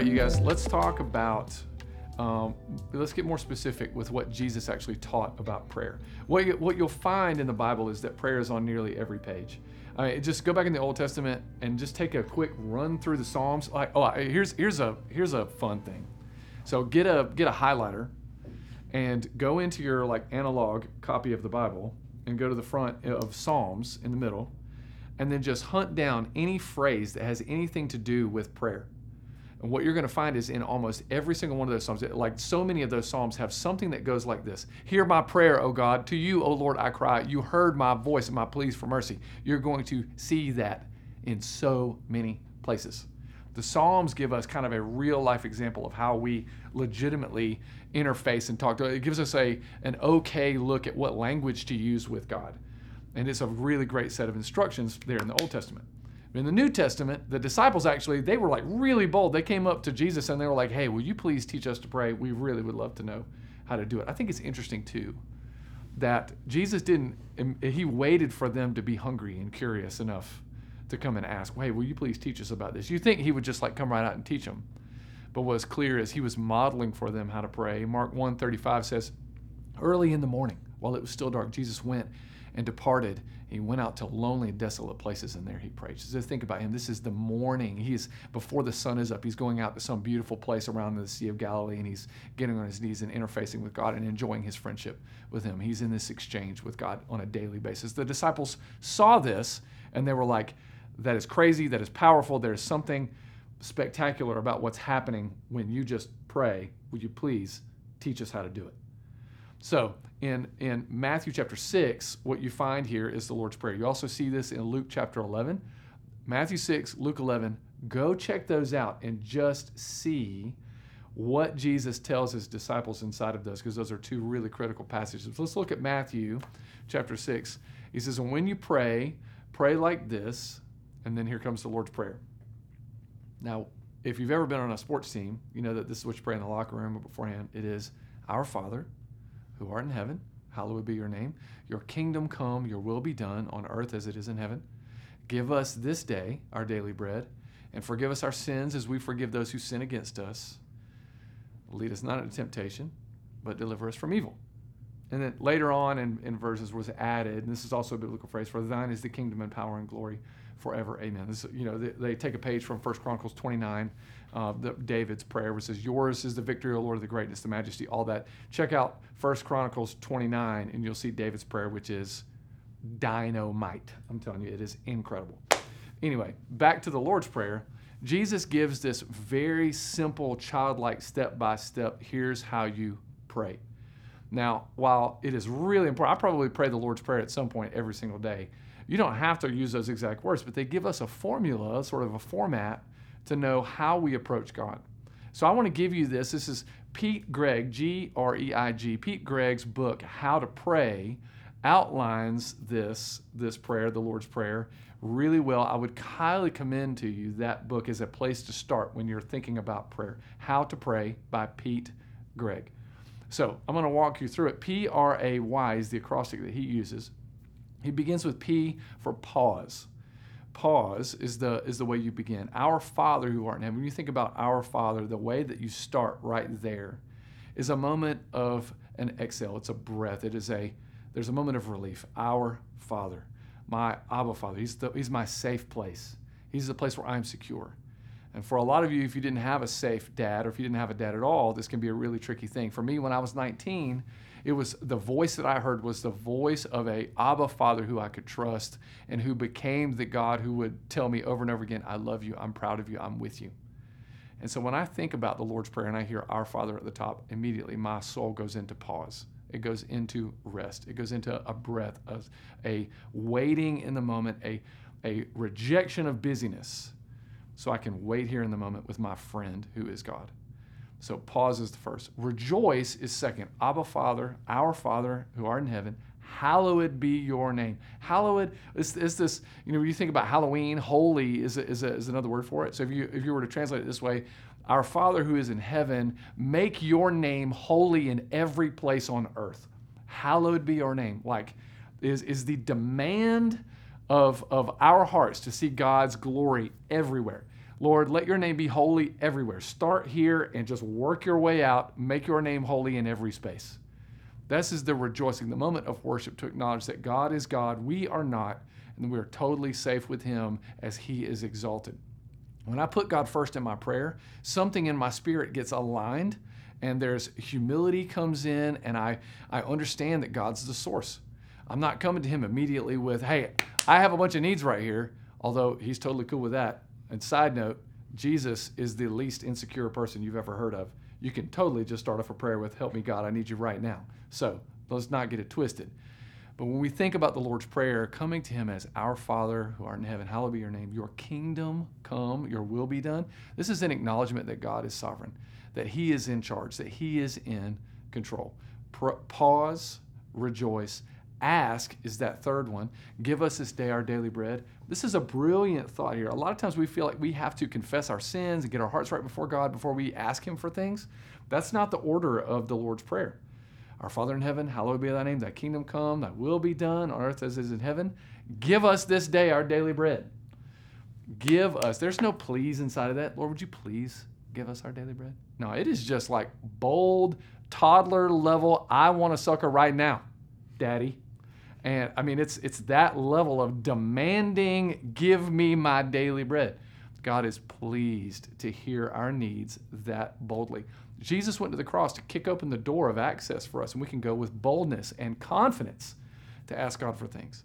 right, you guys, let's talk about. Um, let's get more specific with what Jesus actually taught about prayer. What, you, what you'll find in the Bible is that prayer is on nearly every page. I mean, just go back in the Old Testament and just take a quick run through the Psalms. Like, oh, here's here's a here's a fun thing. So get a get a highlighter and go into your like analog copy of the Bible and go to the front of Psalms in the middle, and then just hunt down any phrase that has anything to do with prayer. And what you're going to find is in almost every single one of those Psalms, like so many of those Psalms have something that goes like this Hear my prayer, O God. To you, O Lord, I cry. You heard my voice and my pleas for mercy. You're going to see that in so many places. The Psalms give us kind of a real life example of how we legitimately interface and talk to it. It gives us a, an okay look at what language to use with God. And it's a really great set of instructions there in the Old Testament. In the New Testament, the disciples actually, they were like really bold. They came up to Jesus and they were like, hey, will you please teach us to pray? We really would love to know how to do it. I think it's interesting too that Jesus didn't, um, he waited for them to be hungry and curious enough to come and ask, hey, will you please teach us about this? You think he would just like come right out and teach them. But what's clear is he was modeling for them how to pray. Mark 1:35 says, Early in the morning, while it was still dark, Jesus went and departed. He went out to lonely and desolate places, and there he prayed. So think about him. This is the morning. He's before the sun is up. He's going out to some beautiful place around the Sea of Galilee, and he's getting on his knees and interfacing with God and enjoying his friendship with him. He's in this exchange with God on a daily basis. The disciples saw this, and they were like, "That is crazy. That is powerful. There is something spectacular about what's happening when you just pray. Would you please teach us how to do it?" So in, in Matthew chapter 6, what you find here is the Lord's Prayer. You also see this in Luke chapter 11. Matthew 6, Luke 11. Go check those out and just see what Jesus tells his disciples inside of those, because those are two really critical passages. Let's look at Matthew chapter 6. He says, And when you pray, pray like this. And then here comes the Lord's Prayer. Now, if you've ever been on a sports team, you know that this is what you pray in the locker room beforehand. It is, Our Father who art in heaven, hallowed be your name. Your kingdom come, your will be done on earth as it is in heaven. Give us this day our daily bread, and forgive us our sins as we forgive those who sin against us. Lead us not into temptation, but deliver us from evil. And then later on in, in verses was added, and this is also a biblical phrase, for thine is the kingdom and power and glory forever. Amen. This, you know, they, they, take a page from 1 Chronicles 29, uh, the, David's prayer, which says, Yours is the victory, O Lord, the greatness, the majesty, all that. Check out 1 Chronicles 29, and you'll see David's prayer, which is dynamite. I'm telling you, it is incredible. Anyway, back to the Lord's Prayer. Jesus gives this very simple, childlike step by step here's how you pray. Now, while it is really important, I probably pray the Lord's Prayer at some point every single day. You don't have to use those exact words, but they give us a formula, sort of a format to know how we approach God. So I want to give you this. This is Pete Greig, G R E I G, Pete Greig's book, How to Pray, outlines this, this prayer, the Lord's Prayer, really well. I would highly commend to you that book as a place to start when you're thinking about prayer. How to Pray by Pete Greig. So I'm going to walk you through it. P R A Y is the acrostic that he uses. He begins with P for pause. Pause is the is the way you begin. Our Father who art in heaven. When you think about our Father, the way that you start right there is a moment of an exhale. It's a breath. It is a there's a moment of relief. Our Father, my Abba Father. He's the, he's my safe place. He's the place where I'm secure. And for a lot of you, if you didn't have a safe dad or if you didn't have a dad at all, this can be a really tricky thing. For me, when I was 19, it was the voice that I heard was the voice of a Abba father who I could trust and who became the God who would tell me over and over again, I love you, I'm proud of you, I'm with you. And so when I think about the Lord's Prayer and I hear Our Father at the top, immediately my soul goes into pause. It goes into rest. It goes into a breath, a, a waiting in the moment, a, a rejection of busyness so I can wait here in the moment with my friend who is God. So pause is the first. Rejoice is second. Abba Father, our Father who art in heaven, hallowed be your name. Hallowed is, is this, you know, when you think about Halloween, holy is, a, is, a, is another word for it. So if you, if you were to translate it this way, our Father who is in heaven, make your name holy in every place on earth. Hallowed be your name. Like, is, is the demand of, of our hearts to see God's glory everywhere. Lord, let your name be holy everywhere. Start here and just work your way out. Make your name holy in every space. This is the rejoicing, the moment of worship to acknowledge that God is God, we are not, and we are totally safe with Him as He is exalted. When I put God first in my prayer, something in my spirit gets aligned and there's humility comes in and I, I understand that God's the source. I'm not coming to him immediately with, hey, I have a bunch of needs right here, although he's totally cool with that. And side note, Jesus is the least insecure person you've ever heard of. You can totally just start off a prayer with, help me God, I need you right now. So let's not get it twisted. But when we think about the Lord's Prayer, coming to Him as our Father who art in heaven, hallowed be your name, your kingdom come, your will be done. This is an acknowledgement that God is sovereign, that He is in charge, that He is in control. pause, rejoice, ask is that third one. Give us this day our daily bread. This is a brilliant thought here. A lot of times we feel like we have to confess our sins and get our hearts right before God before we ask Him for things. That's not the order of the Lord's Prayer. Our Father in heaven, hallowed be thy name, thy kingdom come, thy will be done on earth as it is in heaven. Give us this day our daily bread. Give us. There's no please inside of that. Lord, would you please give us our daily bread? No, it is just like bold, toddler level, I want a sucker right now, daddy. And I mean, it's it's that level of demanding, give me my daily bread. God is pleased to hear our needs that boldly. Jesus went to the cross to kick open the door of access for us, and we can go with boldness and confidence to ask God for things.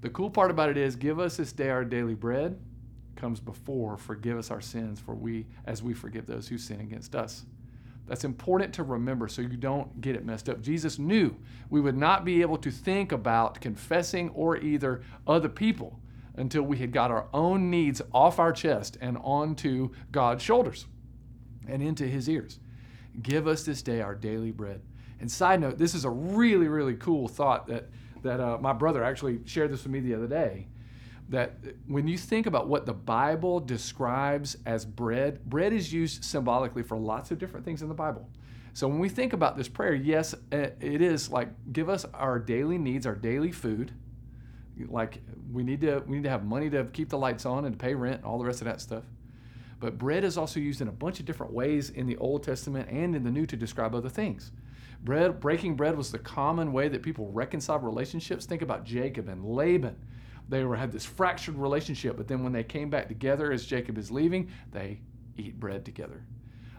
The cool part about it is, give us this day our daily bread comes before forgive us our sins, for we as we forgive those who sin against us. That's important to remember so you don't get it messed up. Jesus knew we would not be able to think about confessing or either other people until we had got our own needs off our chest and onto God's shoulders and into his ears. Give us this day our daily bread. And side note, this is a really, really cool thought that, that uh, my brother actually shared this with me the other day. That when you think about what the Bible describes as bread, bread is used symbolically for lots of different things in the Bible. So when we think about this prayer, yes, it is like give us our daily needs, our daily food. Like we need to we need to have money to keep the lights on and to pay rent, and all the rest of that stuff. But bread is also used in a bunch of different ways in the Old Testament and in the New to describe other things. Bread, breaking bread was the common way that people reconciled relationships. Think about Jacob and Laban. They were, had this fractured relationship, but then when they came back together as Jacob is leaving, they eat bread together.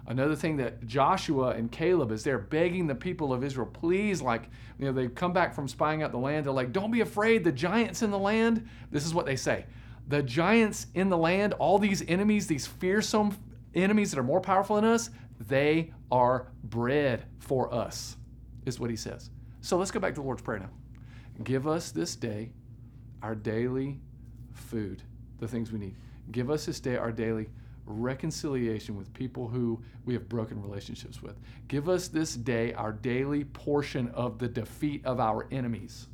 Another thing that Joshua and Caleb, is they're begging the people of Israel, please, like, you know, they've come back from spying out the land. They're like, don't be afraid, the giants in the land. This is what they say the giants in the land, all these enemies, these fearsome enemies that are more powerful than us, they are bread for us, is what he says. So let's go back to the Lord's Prayer now. Give us this day our daily food, the things we need. Give us this day our daily reconciliation with people who we have broken relationships with. Give us this day our daily portion of the defeat of our enemies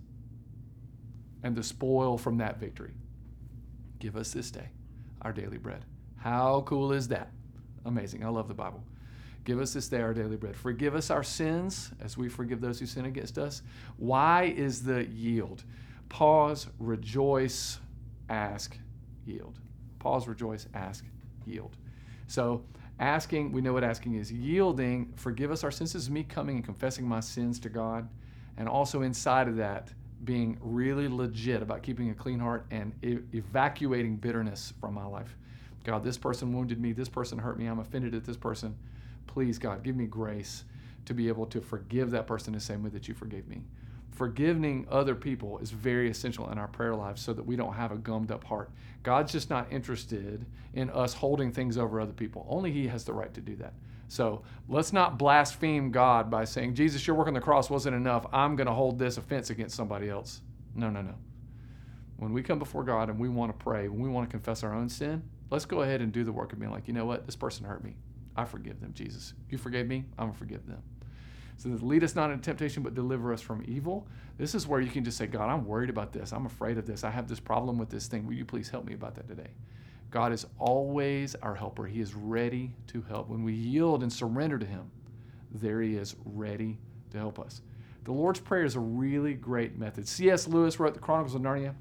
and the spoil from that victory. Give us this day our daily bread. How cool is that? Amazing. I love the Bible. Give us this day our daily bread. Forgive us our sins as we forgive those who sin against us. Why is the yield? Pause, rejoice, ask, yield. Pause, rejoice, ask, yield. So, asking, we know what asking is. Yielding, forgive us our sins is me coming and confessing my sins to God. And also inside of that, being really legit about keeping a clean heart and e- evacuating bitterness from my life. God, this person wounded me, this person hurt me, I'm offended at this person. Please, God, give me grace to be able to forgive that person the same way that you forgave me. Forgiving other people is very essential in our prayer lives so that we don't have a gummed up heart. God's just not interested in us holding things over other people. Only He has the right to do that. So let's not blaspheme God by saying, Jesus, your work on the cross wasn't enough. I'm going to hold this offense against somebody else. No, no, no. When we come before God and we want to pray, when we want to confess our own sin, let's go ahead and do the work of being like, you know what? This person hurt me. I forgive them, Jesus. You forgave me, I'm going to forgive them. So lead us not into temptation, but deliver us from evil. This is where you can just say, God, I'm worried about this. I'm afraid of this. I have this problem with this thing. Will you please help me about that today? God is always our helper. He is ready to help. When we yield and surrender to Him, there He is ready to help us. The Lord's Prayer is a really great method. C.S. Lewis wrote the Chronicles of Narnia.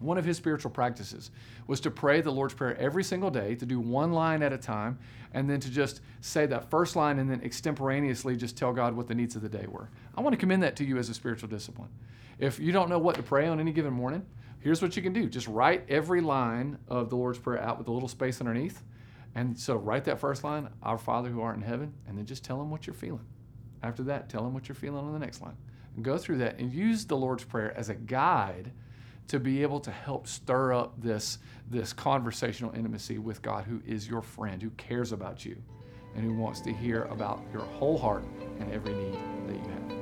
One of his spiritual practices was to pray the Lord's Prayer every single day, to do one line at a time, and then to just say that first line and then extemporaneously just tell God what the needs of the day were. I want to commend that to you as a spiritual discipline. If you don't know what to pray on any given morning, here's what you can do just write every line of the Lord's Prayer out with a little space underneath. And so write that first line, Our Father who art in heaven, and then just tell him what you're feeling. After that, tell him what you're feeling on the next line. And go through that and use the Lord's Prayer as a guide to be able to help stir up this, this conversational intimacy with God who is your friend, who cares about you, and who wants to hear about your whole heart and every need that you have.